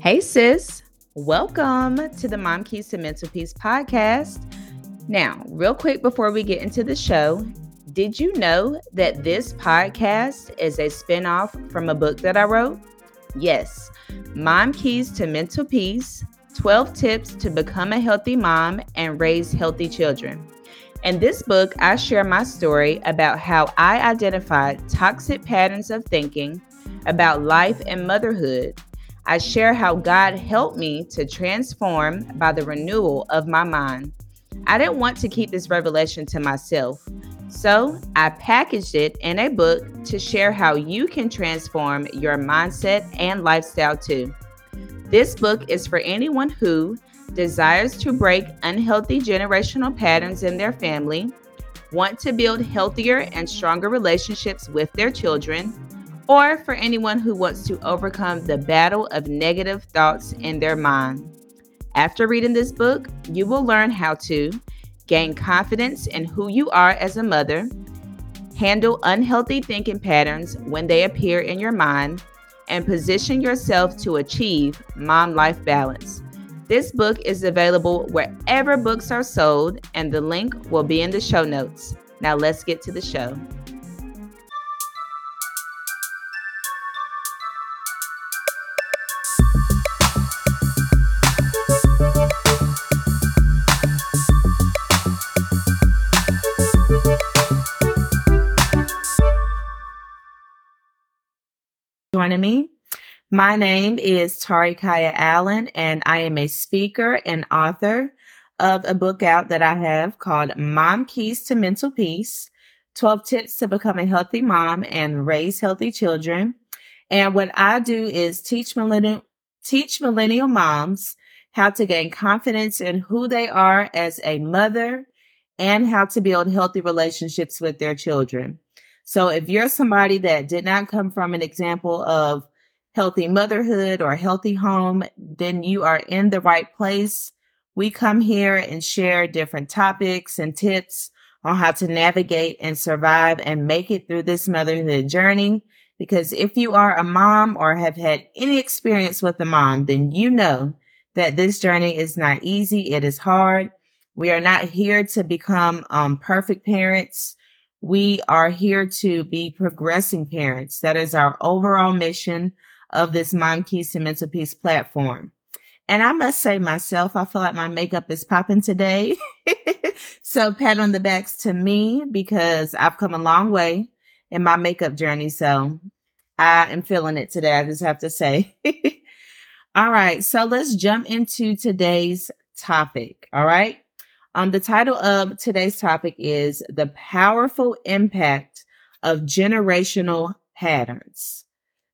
Hey, sis. Welcome to the Mom Keys to Mental Peace podcast. Now, real quick before we get into the show, did you know that this podcast is a spinoff from a book that I wrote? Yes, Mom Keys to Mental Peace 12 Tips to Become a Healthy Mom and Raise Healthy Children. In this book, I share my story about how I identified toxic patterns of thinking about life and motherhood I share how God helped me to transform by the renewal of my mind. I didn't want to keep this revelation to myself, so I packaged it in a book to share how you can transform your mindset and lifestyle too. This book is for anyone who desires to break unhealthy generational patterns in their family, want to build healthier and stronger relationships with their children, or for anyone who wants to overcome the battle of negative thoughts in their mind. After reading this book, you will learn how to gain confidence in who you are as a mother, handle unhealthy thinking patterns when they appear in your mind, and position yourself to achieve mom life balance. This book is available wherever books are sold, and the link will be in the show notes. Now, let's get to the show. Joining me. My name is Tari Khiya Allen, and I am a speaker and author of a book out that I have called Mom Keys to Mental Peace 12 Tips to Become a Healthy Mom and Raise Healthy Children. And what I do is teach millennial, teach millennial moms how to gain confidence in who they are as a mother and how to build healthy relationships with their children. So if you're somebody that did not come from an example of healthy motherhood or healthy home, then you are in the right place. We come here and share different topics and tips on how to navigate and survive and make it through this motherhood journey. Because if you are a mom or have had any experience with a mom, then you know that this journey is not easy. It is hard. We are not here to become um, perfect parents. We are here to be progressing parents. That is our overall mission of this Mom Keys to Mental Peace platform. And I must say myself, I feel like my makeup is popping today. so pat on the backs to me because I've come a long way in my makeup journey. So I am feeling it today. I just have to say. all right. So let's jump into today's topic. All right. Um, the title of today's topic is The Powerful Impact of Generational Patterns.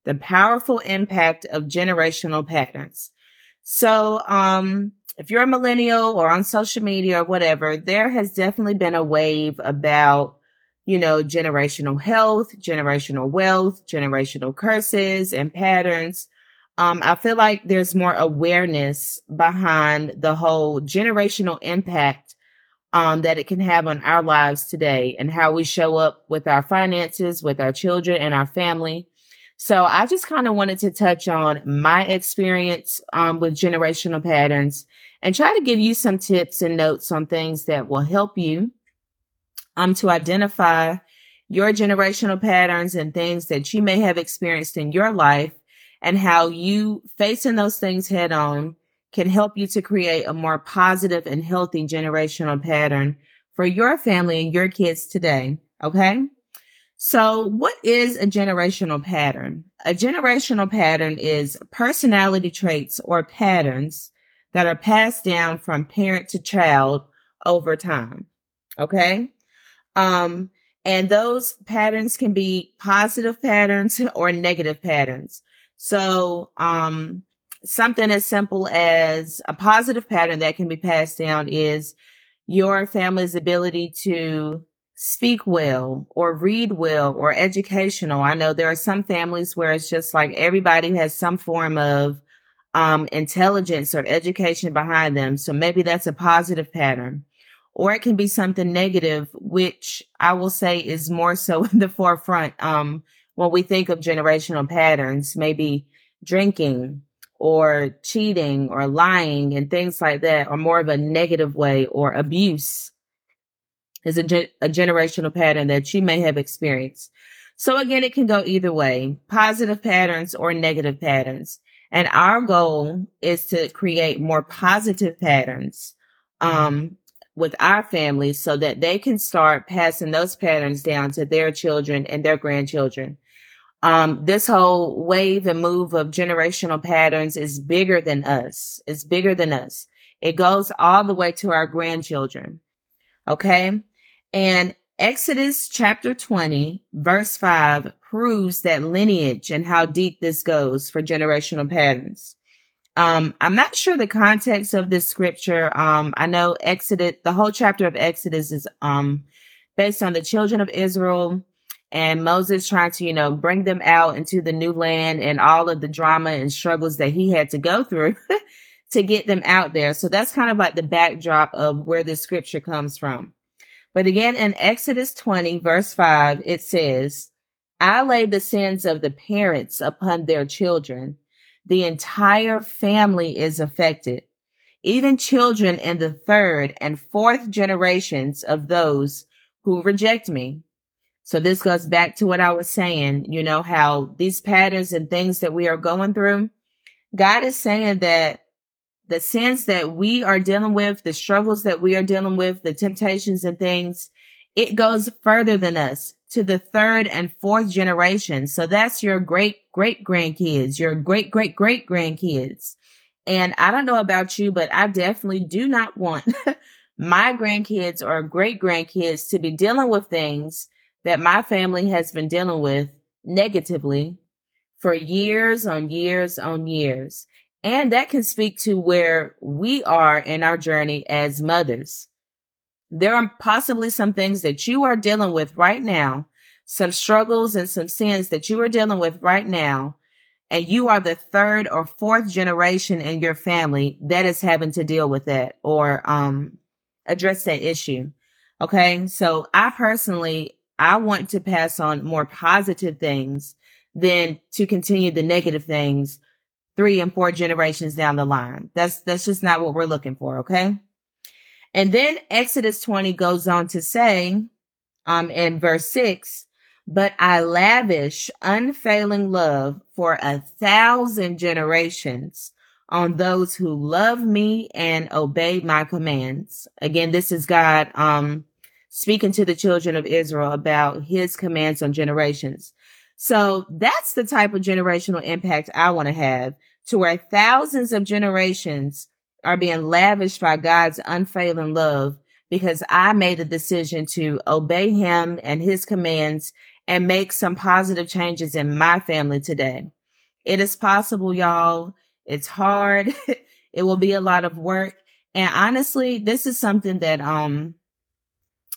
The powerful impact of generational patterns. So, um, if you're a millennial or on social media or whatever, there has definitely been a wave about, you know, generational health, generational wealth, generational curses and patterns um, I feel like there's more awareness behind the whole generational impact um, that it can have on our lives today and how we show up with our finances, with our children and our family. So I just kind of wanted to touch on my experience um, with generational patterns and try to give you some tips and notes on things that will help you um, to identify your generational patterns and things that you may have experienced in your life and how you facing those things head on can help you to create a more positive and healthy generational pattern for your family and your kids today. Okay. So what is a generational pattern? A generational pattern is personality traits or patterns that are passed down from parent to child over time. Okay. Um, and those patterns can be positive patterns or negative patterns. So, um, something as simple as a positive pattern that can be passed down is your family's ability to speak well or read well or educational. I know there are some families where it's just like everybody has some form of um, intelligence or education behind them. So maybe that's a positive pattern. Or it can be something negative, which I will say is more so in the forefront. Um, when we think of generational patterns, maybe drinking, or cheating or lying and things like that are more of a negative way or abuse is a, ge- a generational pattern that you may have experienced. So again, it can go either way, positive patterns or negative patterns. And our goal is to create more positive patterns, um, with our families so that they can start passing those patterns down to their children and their grandchildren. Um, this whole wave and move of generational patterns is bigger than us. It's bigger than us. It goes all the way to our grandchildren. Okay. And Exodus chapter 20, verse 5 proves that lineage and how deep this goes for generational patterns. Um, I'm not sure the context of this scripture. Um, I know Exodus, the whole chapter of Exodus is um, based on the children of Israel and Moses trying to, you know, bring them out into the new land and all of the drama and struggles that he had to go through to get them out there. So that's kind of like the backdrop of where this scripture comes from. But again, in Exodus 20, verse 5, it says, I lay the sins of the parents upon their children. The entire family is affected, even children in the third and fourth generations of those who reject me. So this goes back to what I was saying, you know, how these patterns and things that we are going through, God is saying that the sins that we are dealing with, the struggles that we are dealing with, the temptations and things, it goes further than us to the third and fourth generation. So that's your great, great grandkids, your great, great, great grandkids. And I don't know about you, but I definitely do not want my grandkids or great grandkids to be dealing with things that my family has been dealing with negatively for years on years on years. And that can speak to where we are in our journey as mothers. There are possibly some things that you are dealing with right now, some struggles and some sins that you are dealing with right now. And you are the third or fourth generation in your family that is having to deal with that or, um, address that issue. Okay. So I personally, I want to pass on more positive things than to continue the negative things three and four generations down the line. That's, that's just not what we're looking for. Okay. And then Exodus 20 goes on to say, um, in verse six, but I lavish unfailing love for a thousand generations on those who love me and obey my commands. Again, this is God, um, speaking to the children of Israel about his commands on generations. So that's the type of generational impact I want to have to where thousands of generations are being lavished by God's unfailing love because I made a decision to obey him and his commands and make some positive changes in my family today. It is possible, y'all. It's hard. it will be a lot of work. And honestly, this is something that, um,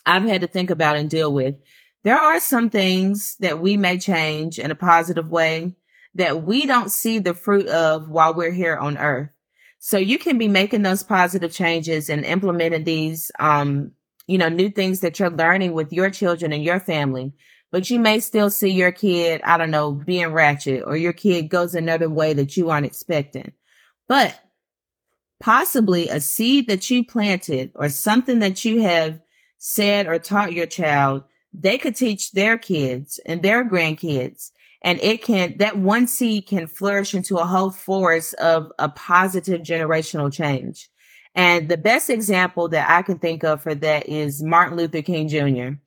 I've had to think about and deal with. There are some things that we may change in a positive way that we don't see the fruit of while we're here on earth. So you can be making those positive changes and implementing these, um, you know, new things that you're learning with your children and your family. But you may still see your kid, I don't know, being ratchet or your kid goes another way that you aren't expecting. But possibly a seed that you planted or something that you have said or taught your child, they could teach their kids and their grandkids and it can that one seed can flourish into a whole forest of a positive generational change. And the best example that I can think of for that is Martin Luther King Jr.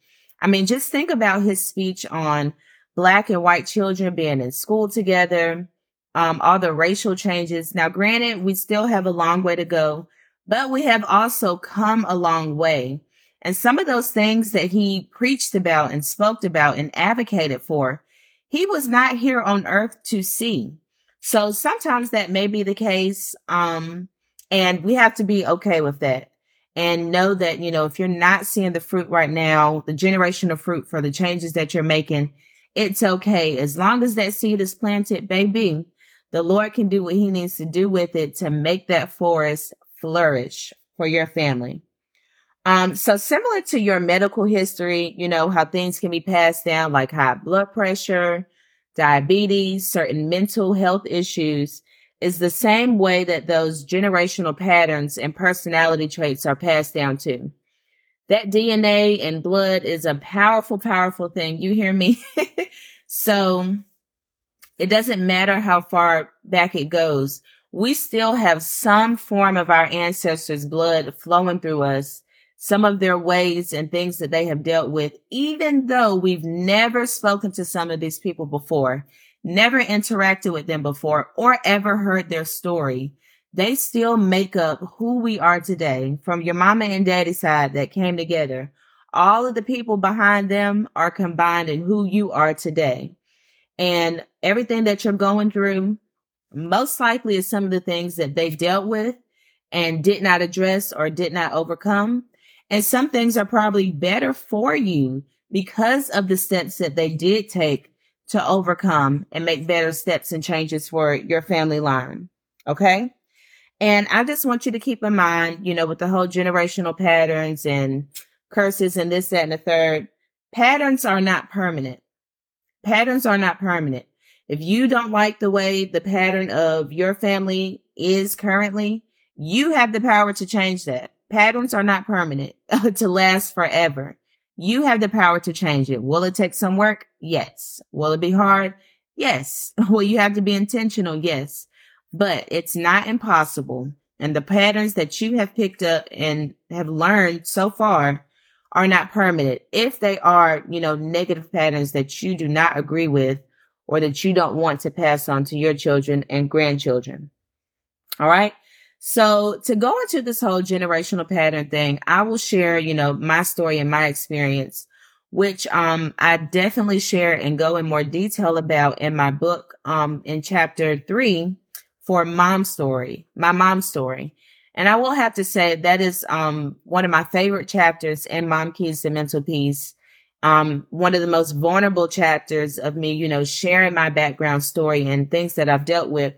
I mean, just think about his speech on black and white children being in school together, um, all the racial changes. Now, granted, we still have a long way to go, but we have also come a long way. And some of those things that he preached about and spoke about and advocated for, he was not here on earth to see. So sometimes that may be the case. Um, and we have to be okay with that and know that, you know, if you're not seeing the fruit right now, the generation of fruit for the changes that you're making, it's okay. As long as that seed is planted, baby, the Lord can do what he needs to do with it to make that forest flourish for your family. Um, so similar to your medical history, you know, how things can be passed down like high blood pressure, diabetes, certain mental health issues. is the same way that those generational patterns and personality traits are passed down to. That DNA and blood is a powerful, powerful thing. You hear me? so it doesn't matter how far back it goes. We still have some form of our ancestors' blood flowing through us, some of their ways and things that they have dealt with, even though we've never spoken to some of these people before never interacted with them before or ever heard their story, they still make up who we are today from your mama and daddy side that came together. All of the people behind them are combined in who you are today. And everything that you're going through, most likely is some of the things that they dealt with and did not address or did not overcome. And some things are probably better for you because of the steps that they did take to overcome and make better steps and changes for your family line. Okay. And I just want you to keep in mind, you know, with the whole generational patterns and curses and this, that, and the third, patterns are not permanent. Patterns are not permanent. If you don't like the way the pattern of your family is currently, you have the power to change that. Patterns are not permanent to last forever. You have the power to change it. Will it take some work? Yes. Will it be hard? Yes. Will you have to be intentional? Yes. But it's not impossible. And the patterns that you have picked up and have learned so far are not permanent. If they are, you know, negative patterns that you do not agree with or that you don't want to pass on to your children and grandchildren. All right. So to go into this whole generational pattern thing, I will share, you know, my story and my experience, which, um, I definitely share and go in more detail about in my book, um, in chapter three for mom story, my mom story. And I will have to say that is, um, one of my favorite chapters in Mom Keys to Mental Peace. Um, one of the most vulnerable chapters of me, you know, sharing my background story and things that I've dealt with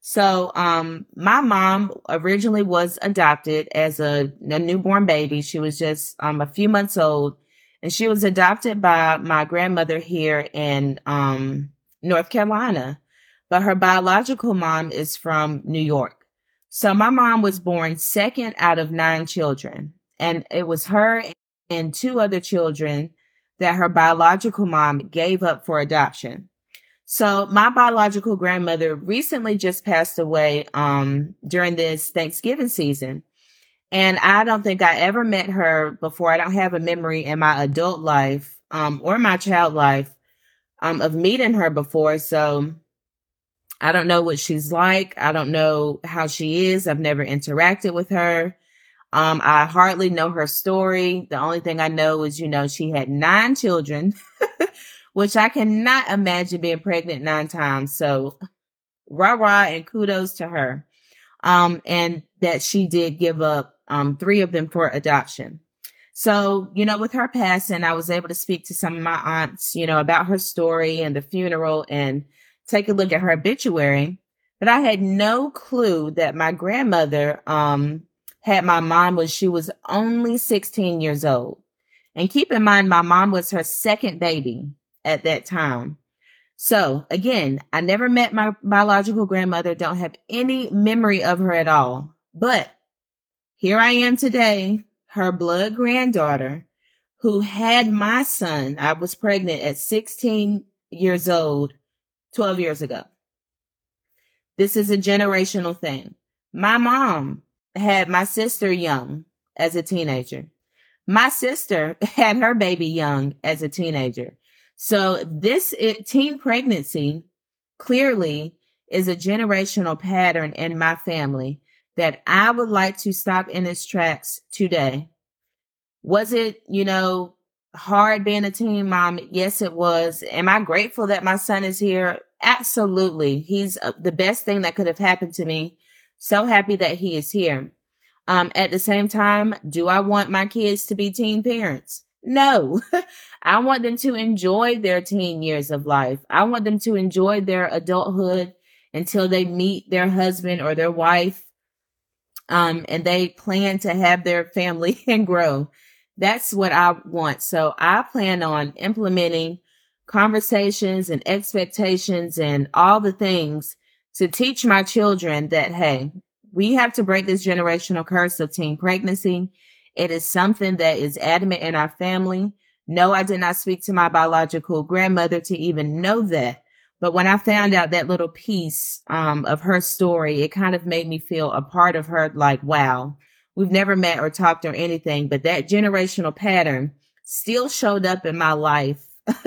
so, um, my mom originally was adopted as a, a newborn baby. She was just, um, a few months old and she was adopted by my grandmother here in, um, North Carolina, but her biological mom is from New York. So my mom was born second out of nine children and it was her and two other children that her biological mom gave up for adoption. So my biological grandmother recently just passed away um, during this Thanksgiving season. And I don't think I ever met her before. I don't have a memory in my adult life um, or my child life um, of meeting her before. So I don't know what she's like. I don't know how she is. I've never interacted with her. Um, I hardly know her story. The only thing I know is, you know, she had nine children. which I cannot imagine being pregnant nine times. So rah rah and kudos to her. Um, and that she did give up, um, three of them for adoption. So, you know, with her passing, I was able to speak to some of my aunts, you know, about her story and the funeral and take a look at her obituary. But I had no clue that my grandmother, um, had my mom when she was only 16 years old. And keep in mind, my mom was her second baby at that time. So again, I never met my biological grandmother, don't have any memory of her at all. But here I am today, her blood granddaughter, who had my son. I was pregnant at 16 years old, 12 years ago. This is a generational thing. My mom had my sister young as a teenager. My sister had her baby young as a teenager. So this it, teen pregnancy clearly is a generational pattern in my family that I would like to stop in its tracks today. Was it, you know, hard being a teen mom? Yes, it was. Am I grateful that my son is here? Absolutely. He's uh, the best thing that could have happened to me. So happy that he is here. Um, at the same time, do I want my kids to be teen parents? No, I want them to enjoy their teen years of life. I want them to enjoy their adulthood until they meet their husband or their wife. Um, and they plan to have their family and grow. That's what I want. So I plan on implementing conversations and expectations and all the things to teach my children that, hey, we have to break this generational curse of teen pregnancy. It is something that is adamant in our family. No, I did not speak to my biological grandmother to even know that. But when I found out that little piece um, of her story, it kind of made me feel a part of her like, wow, we've never met or talked or anything, but that generational pattern still showed up in my life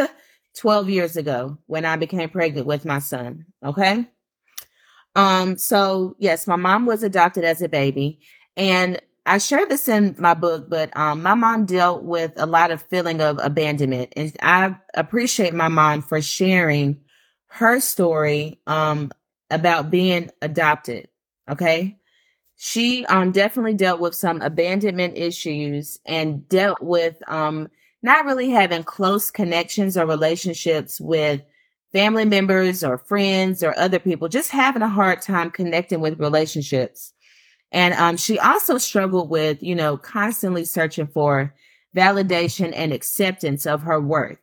12 years ago when I became pregnant with my son. Okay. Um, so yes, my mom was adopted as a baby and I share this in my book, but um, my mom dealt with a lot of feeling of abandonment, and I appreciate my mom for sharing her story um, about being adopted. Okay, she um, definitely dealt with some abandonment issues and dealt with um, not really having close connections or relationships with family members or friends or other people, just having a hard time connecting with relationships. And um, she also struggled with, you know, constantly searching for validation and acceptance of her worth.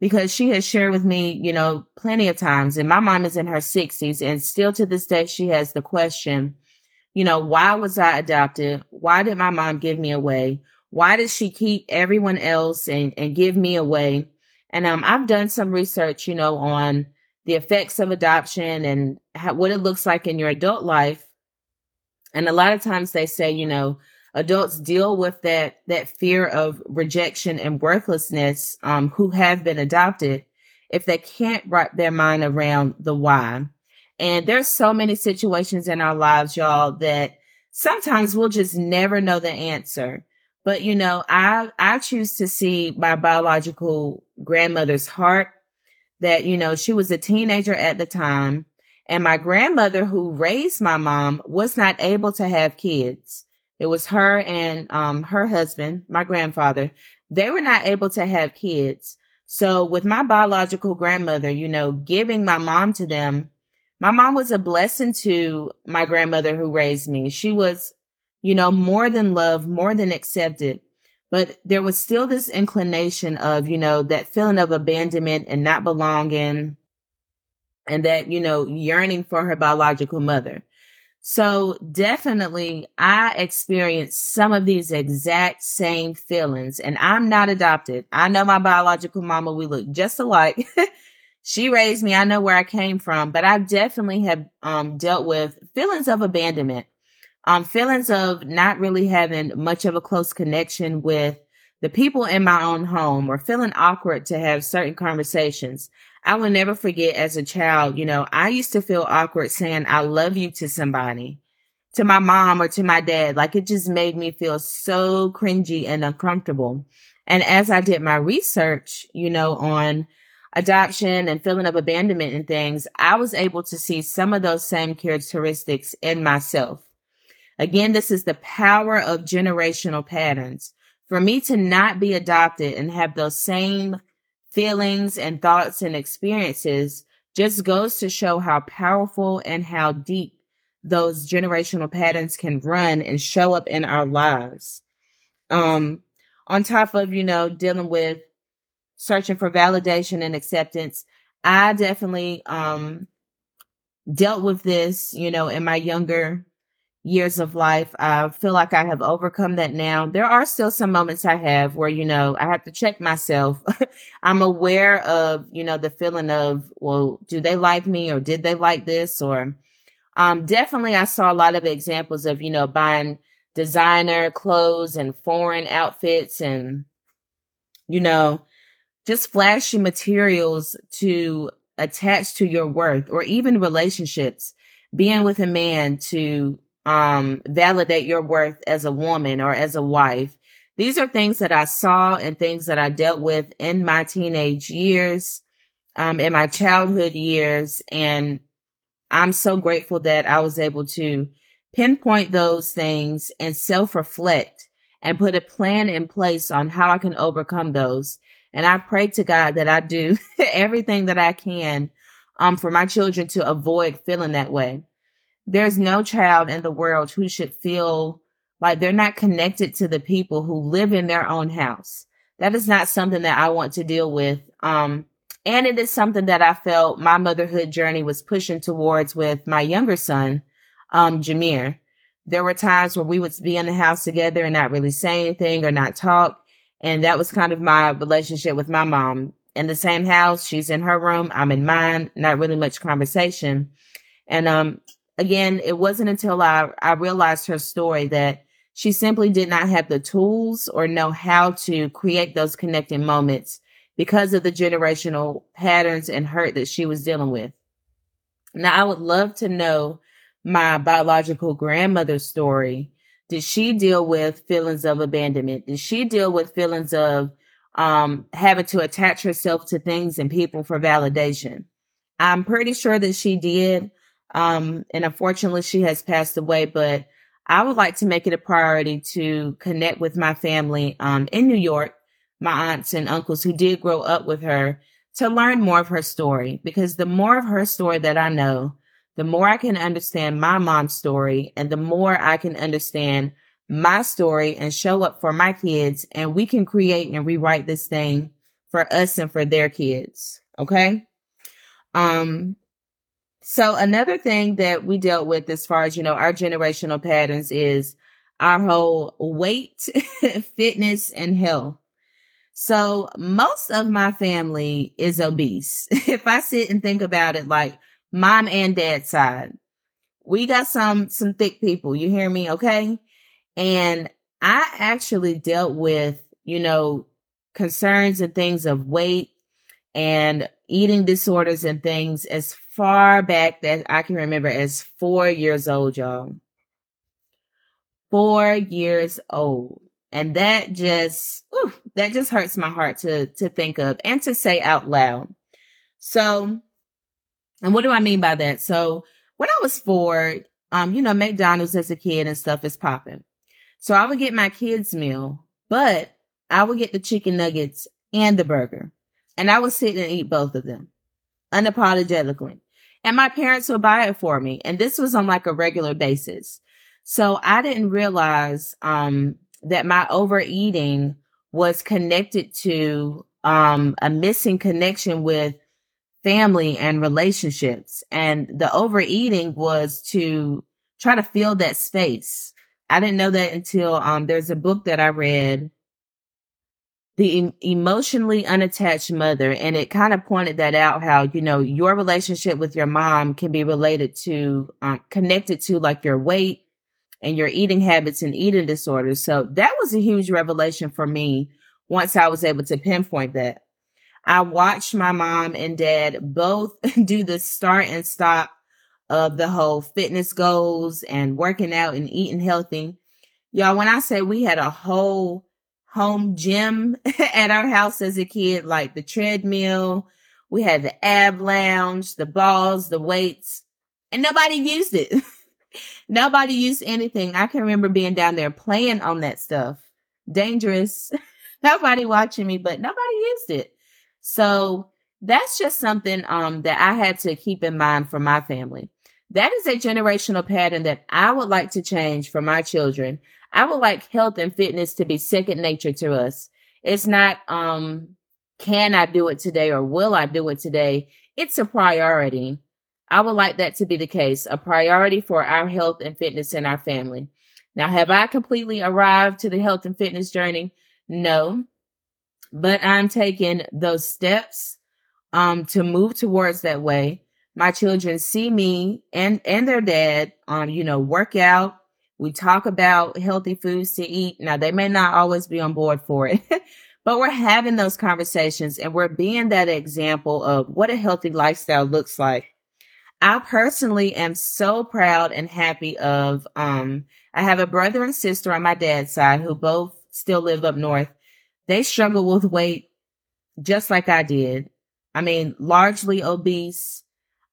Because she has shared with me, you know, plenty of times, and my mom is in her 60s, and still to this day, she has the question, you know, why was I adopted? Why did my mom give me away? Why did she keep everyone else and, and give me away? And um, I've done some research, you know, on the effects of adoption and how, what it looks like in your adult life. And a lot of times they say, you know, adults deal with that, that fear of rejection and worthlessness, um, who have been adopted if they can't wrap their mind around the why. And there's so many situations in our lives, y'all, that sometimes we'll just never know the answer. But you know, I, I choose to see my biological grandmother's heart that, you know, she was a teenager at the time and my grandmother who raised my mom was not able to have kids. It was her and, um, her husband, my grandfather. They were not able to have kids. So with my biological grandmother, you know, giving my mom to them, my mom was a blessing to my grandmother who raised me. She was you know, more than love, more than accepted. But there was still this inclination of, you know, that feeling of abandonment and not belonging and that, you know, yearning for her biological mother. So definitely I experienced some of these exact same feelings and I'm not adopted. I know my biological mama. We look just alike. she raised me. I know where I came from, but I definitely have um, dealt with feelings of abandonment um, feelings of not really having much of a close connection with the people in my own home or feeling awkward to have certain conversations. I will never forget as a child, you know, I used to feel awkward saying I love you to somebody, to my mom or to my dad. Like it just made me feel so cringy and uncomfortable. And as I did my research, you know, on adoption and feeling of abandonment and things, I was able to see some of those same characteristics in myself. Again, this is the power of generational patterns. For me to not be adopted and have those same feelings and thoughts and experiences just goes to show how powerful and how deep those generational patterns can run and show up in our lives. Um, on top of, you know, dealing with searching for validation and acceptance, I definitely, um, dealt with this, you know, in my younger years of life. I feel like I have overcome that now. There are still some moments I have where, you know, I have to check myself. I'm aware of, you know, the feeling of, well, do they like me or did they like this? Or, um, definitely I saw a lot of examples of, you know, buying designer clothes and foreign outfits and, you know, just flashy materials to attach to your worth or even relationships being with a man to um, validate your worth as a woman or as a wife. These are things that I saw and things that I dealt with in my teenage years, um, in my childhood years. And I'm so grateful that I was able to pinpoint those things and self reflect and put a plan in place on how I can overcome those. And I pray to God that I do everything that I can, um, for my children to avoid feeling that way there's no child in the world who should feel like they're not connected to the people who live in their own house. That is not something that I want to deal with. Um, And it is something that I felt my motherhood journey was pushing towards with my younger son, um, Jameer. There were times where we would be in the house together and not really say anything or not talk. And that was kind of my relationship with my mom. In the same house, she's in her room, I'm in mine, not really much conversation. And um again, it wasn't until I, I realized her story that she simply did not have the tools or know how to create those connecting moments because of the generational patterns and hurt that she was dealing with. Now, I would love to know my biological grandmother's story. Did she deal with feelings of abandonment? Did she deal with feelings of um, having to attach herself to things and people for validation? I'm pretty sure that she did. Um, and unfortunately, she has passed away, but I would like to make it a priority to connect with my family um, in New York my aunts and uncles who did grow up with her to learn more of her story because the more of her story that I know, the more I can understand my mom's story and the more I can understand my story and show up for my kids and we can create and rewrite this thing for us and for their kids. Okay. Um, so another thing that we dealt with as far as, you know, our generational patterns is our whole weight, fitness and health. So most of my family is obese. if I sit and think about it, like mom and dad side, we got some, some thick people. You hear me? Okay. And I actually dealt with, you know, concerns and things of weight and eating disorders and things as far back that I can remember as four years old, y'all. Four years old. And that just, that just hurts my heart to, to think of and to say out loud. So, and what do I mean by that? So when I was four, um, you know, McDonald's as a kid and stuff is popping. So I would get my kids meal, but I would get the chicken nuggets and the burger and I would sit and eat both of them unapologetically. And my parents would buy it for me. And this was on like a regular basis. So I didn't realize, um, that my overeating was connected to um, a missing connection with family and relationships. And the overeating was to try to fill that space. I didn't know that until um, there's a book that I read, The Emotionally Unattached Mother, and it kind of pointed that out how, you know, your relationship with your mom can be related to, um, connected to like your weight, and your eating habits and eating disorders. So that was a huge revelation for me once I was able to pinpoint that. I watched my mom and dad both do the start and stop of the whole fitness goals and working out and eating healthy. Y'all, when I say we had a whole home gym at our house as a kid, like the treadmill, we had the ab lounge, the balls, the weights, and nobody used it. Nobody used anything. I can remember being down there playing on that stuff. Dangerous. nobody watching me, but nobody used it. So that's just something um that I had to keep in mind for my family. That is a generational pattern that I would like to change for my children. I would like health and fitness to be second nature to us. It's not um can I do it today or will I do it today? It's a priority. I would like that to be the case, a priority for our health and fitness in our family. Now, have I completely arrived to the health and fitness journey? No, but I'm taking those steps um, to move towards that way. My children see me and, and their dad, um, you know, work out. We talk about healthy foods to eat. Now, they may not always be on board for it, but we're having those conversations and we're being that example of what a healthy lifestyle looks like I personally am so proud and happy of, um, I have a brother and sister on my dad's side who both still live up north. They struggle with weight just like I did. I mean, largely obese.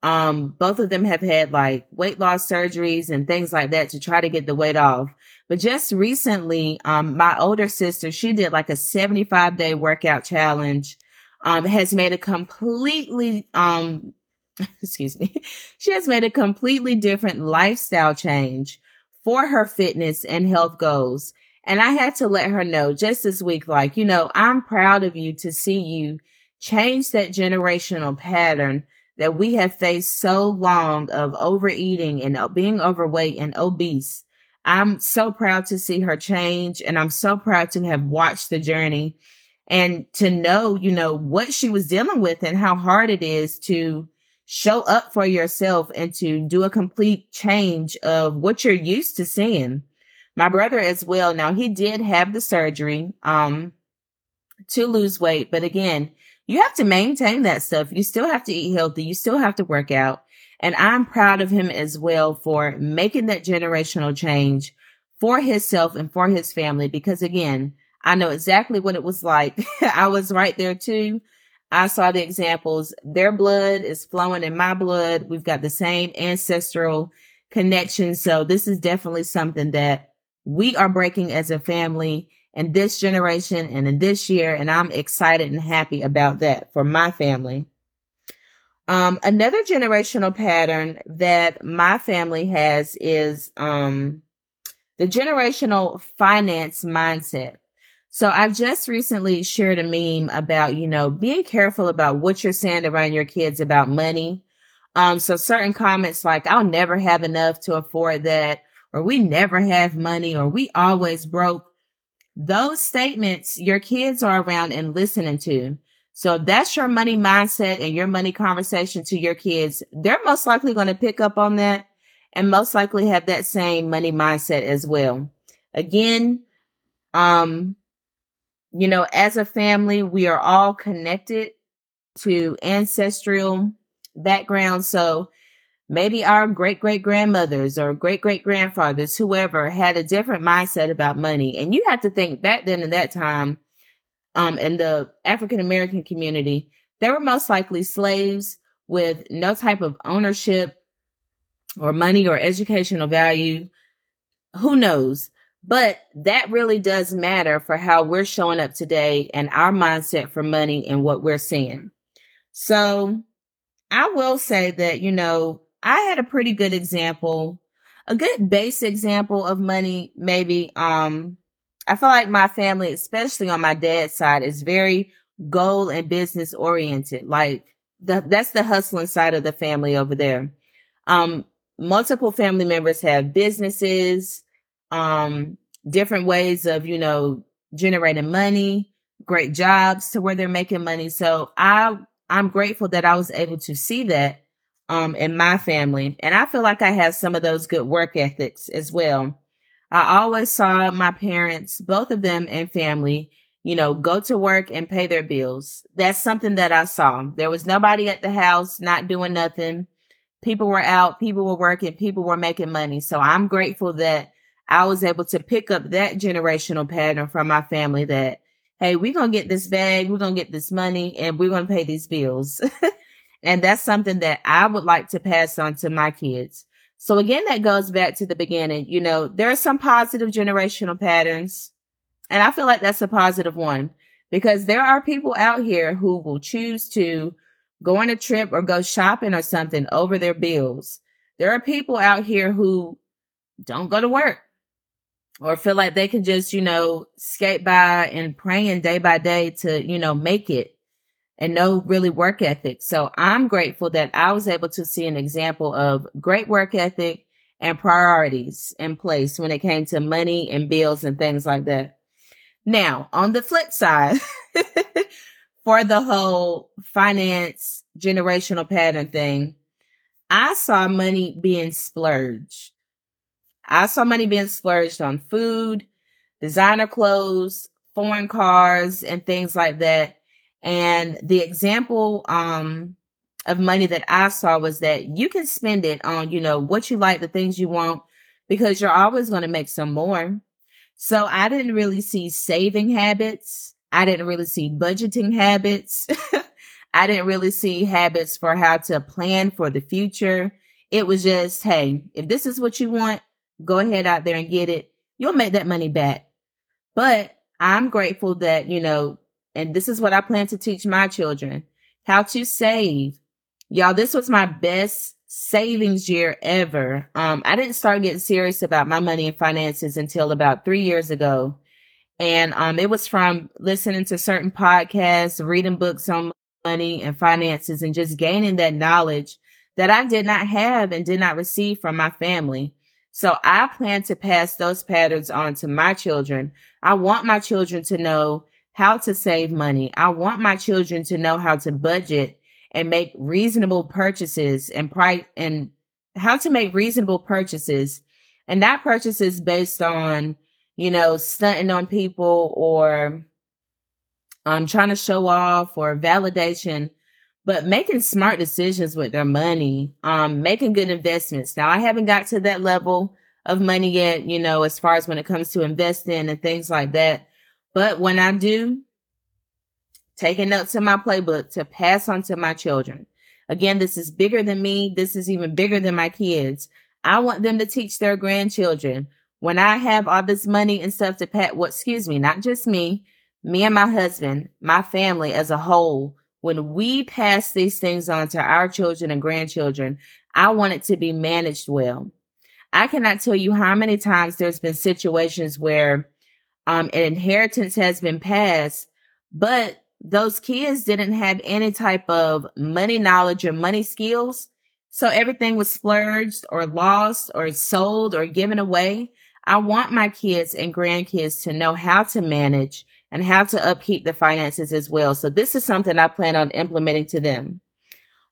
Um, both of them have had like weight loss surgeries and things like that to try to get the weight off. But just recently, um, my older sister, she did like a 75 day workout challenge, um, has made a completely, um, excuse me, she has made a completely different lifestyle change for her fitness and health goals. And I had to let her know just this week, like, you know, I'm proud of you to see you change that generational pattern that we have faced so long of overeating and being overweight and obese. I'm so proud to see her change and I'm so proud to have watched the journey and to know, you know, what she was dealing with and how hard it is to show up for yourself and to do a complete change of what you're used to seeing. My brother as well. Now he did have the surgery, um, to lose weight, but again, you have to maintain that stuff. You still have to eat healthy. You still have to work out. And I'm proud of him as well for making that generational change for himself and for his family. Because again, I know exactly what it was like. I was right there too. I saw the examples. Their blood is flowing in my blood. We've got the same ancestral connection. So this is definitely something that we are breaking as a family in this generation and in this year. And I'm excited and happy about that for my family. Um, another generational pattern that my family has is, um, the generational finance mindset. So I've just recently shared a meme about, you know, being careful about what you're saying around your kids about money. Um, so certain comments like, I'll never have enough to afford that, or we never have money, or we always broke. Those statements your kids are around and listening to. So that's your money mindset and your money conversation to your kids. They're most likely going to pick up on that and most likely have that same money mindset as well. Again, um, you know, as a family, we are all connected to ancestral background. So maybe our great great grandmothers or great great grandfathers, whoever had a different mindset about money. And you have to think back then in that time, um, in the African American community, they were most likely slaves with no type of ownership or money or educational value. Who knows? But that really does matter for how we're showing up today and our mindset for money and what we're seeing. So I will say that, you know, I had a pretty good example, a good base example of money, maybe. Um, I feel like my family, especially on my dad's side, is very goal and business oriented. Like the, that's the hustling side of the family over there. Um, multiple family members have businesses, um, different ways of, you know, generating money, great jobs to where they're making money. So I, I'm grateful that I was able to see that, um, in my family. And I feel like I have some of those good work ethics as well. I always saw my parents, both of them and family, you know, go to work and pay their bills. That's something that I saw. There was nobody at the house not doing nothing. People were out, people were working, people were making money. So I'm grateful that I was able to pick up that generational pattern from my family that, hey, we're going to get this bag, we're going to get this money, and we're going to pay these bills. and that's something that I would like to pass on to my kids. So again, that goes back to the beginning. You know, there are some positive generational patterns. And I feel like that's a positive one because there are people out here who will choose to go on a trip or go shopping or something over their bills. There are people out here who don't go to work or feel like they can just, you know, skate by and praying day by day to, you know, make it and no really work ethic. So I'm grateful that I was able to see an example of great work ethic and priorities in place when it came to money and bills and things like that. Now, on the flip side, for the whole finance generational pattern thing, I saw money being splurged. I saw money being splurged on food, designer clothes, foreign cars, and things like that and the example um, of money that I saw was that you can spend it on, you know, what you like, the things you want, because you're always going to make some more. So I didn't really see saving habits. I didn't really see budgeting habits. I didn't really see habits for how to plan for the future. It was just, hey, if this is what you want, go ahead out there and get it. You'll make that money back. But I'm grateful that, you know, and this is what I plan to teach my children how to save. Y'all, this was my best savings year ever. Um, I didn't start getting serious about my money and finances until about three years ago. And um, it was from listening to certain podcasts, reading books on money and finances and just gaining that knowledge that I did not have and did not receive from my family. So I plan to pass those patterns on to my children. I want my children to know how to save money. I want my children to know how to budget and make reasonable purchases and price and how to make reasonable purchases and not purchases based on, you know, stunting on people or um, trying to show off or validation, but making smart decisions with their money, um, making good investments. Now, I haven't got to that level of money yet, you know, as far as when it comes to investing and things like that. But when I do, take taking notes in my playbook to pass on to my children. Again, this is bigger than me. This is even bigger than my kids. I want them to teach their grandchildren. When I have all this money and stuff to pat, what, excuse me, not just me, me and my husband, my family as a whole, when we pass these things on to our children and grandchildren, I want it to be managed well. I cannot tell you how many times there's been situations where um, an inheritance has been passed, but those kids didn't have any type of money knowledge or money skills. So everything was splurged or lost or sold or given away. I want my kids and grandkids to know how to manage and how to upkeep the finances as well. So this is something I plan on implementing to them.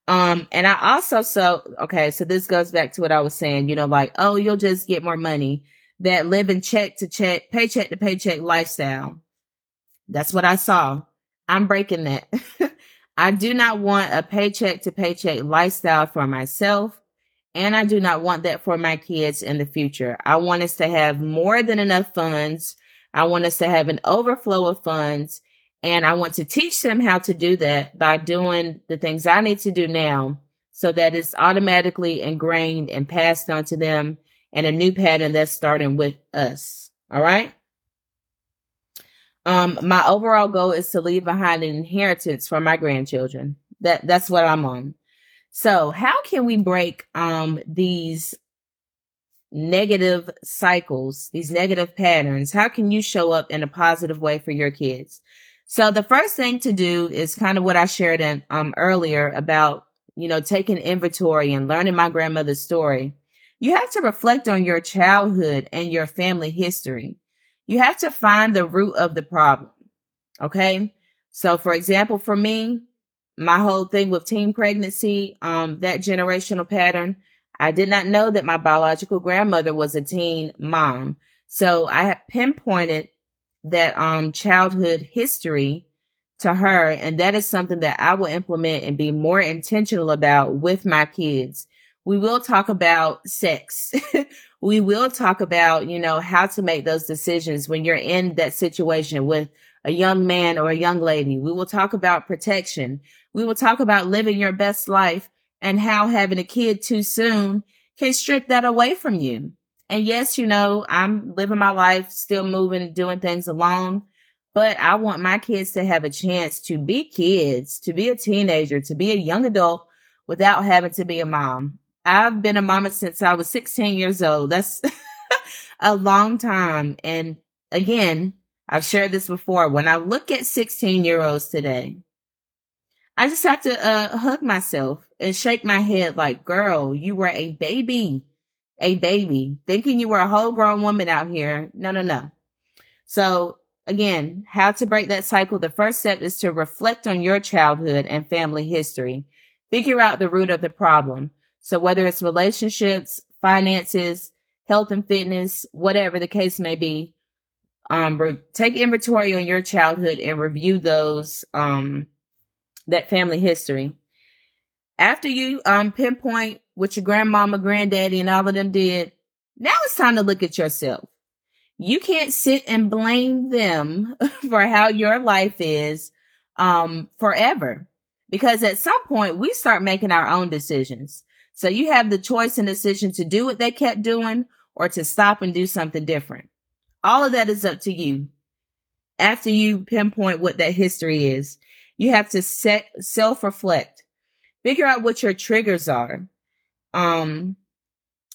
Um, and I also, so, okay, so this goes back to what I was saying, you know, like, oh, you'll just get more money that live in check to check, paycheck to paycheck lifestyle. That's what I saw. I'm breaking that. I do not want a paycheck to paycheck lifestyle for myself. And I do not want that for my kids in the future. I want us to have more than enough funds I want us to have an overflow of funds. And I want to teach them how to do that by doing the things I need to do now so that it's automatically ingrained and passed on to them and a new pattern that's starting with us. All right. Um, my overall goal is to leave behind an inheritance for my grandchildren. That that's what I'm on. So how can we break um these negative cycles, these negative patterns, how can you show up in a positive way for your kids? So the first thing to do is kind of what I shared in, um, earlier about, you know, taking inventory and learning my grandmother's story. You have to reflect on your childhood and your family history. You have to find the root of the problem. Okay. So for example, for me, my whole thing with teen pregnancy, um, that generational pattern, I did not know that my biological grandmother was a teen mom. So I have pinpointed that um childhood history to her and that is something that I will implement and be more intentional about with my kids. We will talk about sex. we will talk about, you know, how to make those decisions when you're in that situation with a young man or a young lady. We will talk about protection. We will talk about living your best life and how having a kid too soon can strip that away from you. And yes, you know, I'm living my life, still moving and doing things alone, but I want my kids to have a chance to be kids, to be a teenager, to be a young adult without having to be a mom. I've been a mama since I was 16 years old. That's a long time. And again, I've shared this before. When I look at 16 year olds today, I just have to uh, hug myself and shake my head like, girl, you were a baby, a baby, thinking you were a whole grown woman out here. No, no, no. So again, how to break that cycle. The first step is to reflect on your childhood and family history. Figure out the root of the problem. So whether it's relationships, finances, health and fitness, whatever the case may be, um, re- take inventory on your childhood and review those, um, that family history. After you um pinpoint what your grandmama, granddaddy, and all of them did, now it's time to look at yourself. You can't sit and blame them for how your life is um forever. Because at some point we start making our own decisions. So you have the choice and decision to do what they kept doing or to stop and do something different. All of that is up to you. After you pinpoint what that history is, you have to set self reflect, figure out what your triggers are, um,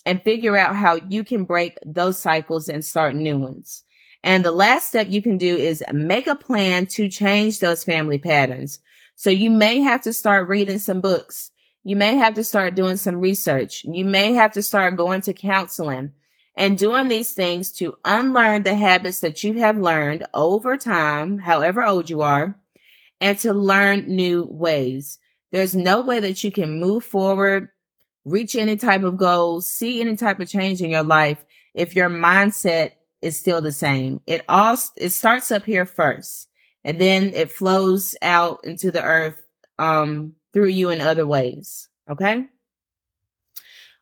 and figure out how you can break those cycles and start new ones. And the last step you can do is make a plan to change those family patterns. So you may have to start reading some books. You may have to start doing some research. You may have to start going to counseling and doing these things to unlearn the habits that you have learned over time, however old you are, and to learn new ways. There's no way that you can move forward, reach any type of goals, see any type of change in your life if your mindset is still the same. It all, it starts up here first and then it flows out into the earth, um, through you in other ways. Okay.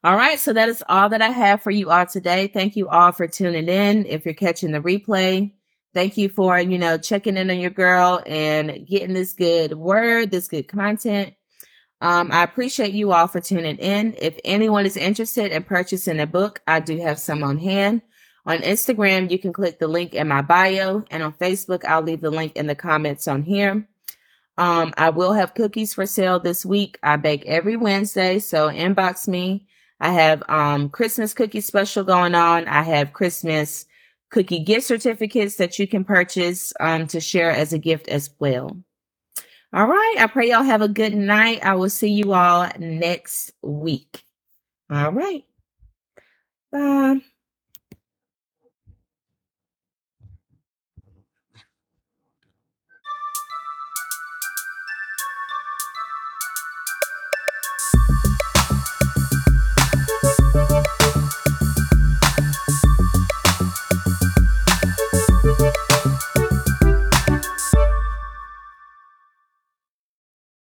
All right. So that is all that I have for you all today. Thank you all for tuning in. If you're catching the replay, thank you for, you know, checking in on your girl and getting this good word, this good content. Um, I appreciate you all for tuning in. If anyone is interested in purchasing a book, I do have some on hand. On Instagram, you can click the link in my bio, and on Facebook, I'll leave the link in the comments on here. Um, I will have cookies for sale this week. I bake every Wednesday, so inbox me. I have um, Christmas cookie special going on. I have Christmas cookie gift certificates that you can purchase um, to share as a gift as well. All right. I pray y'all have a good night. I will see you all next week. All right. Bye.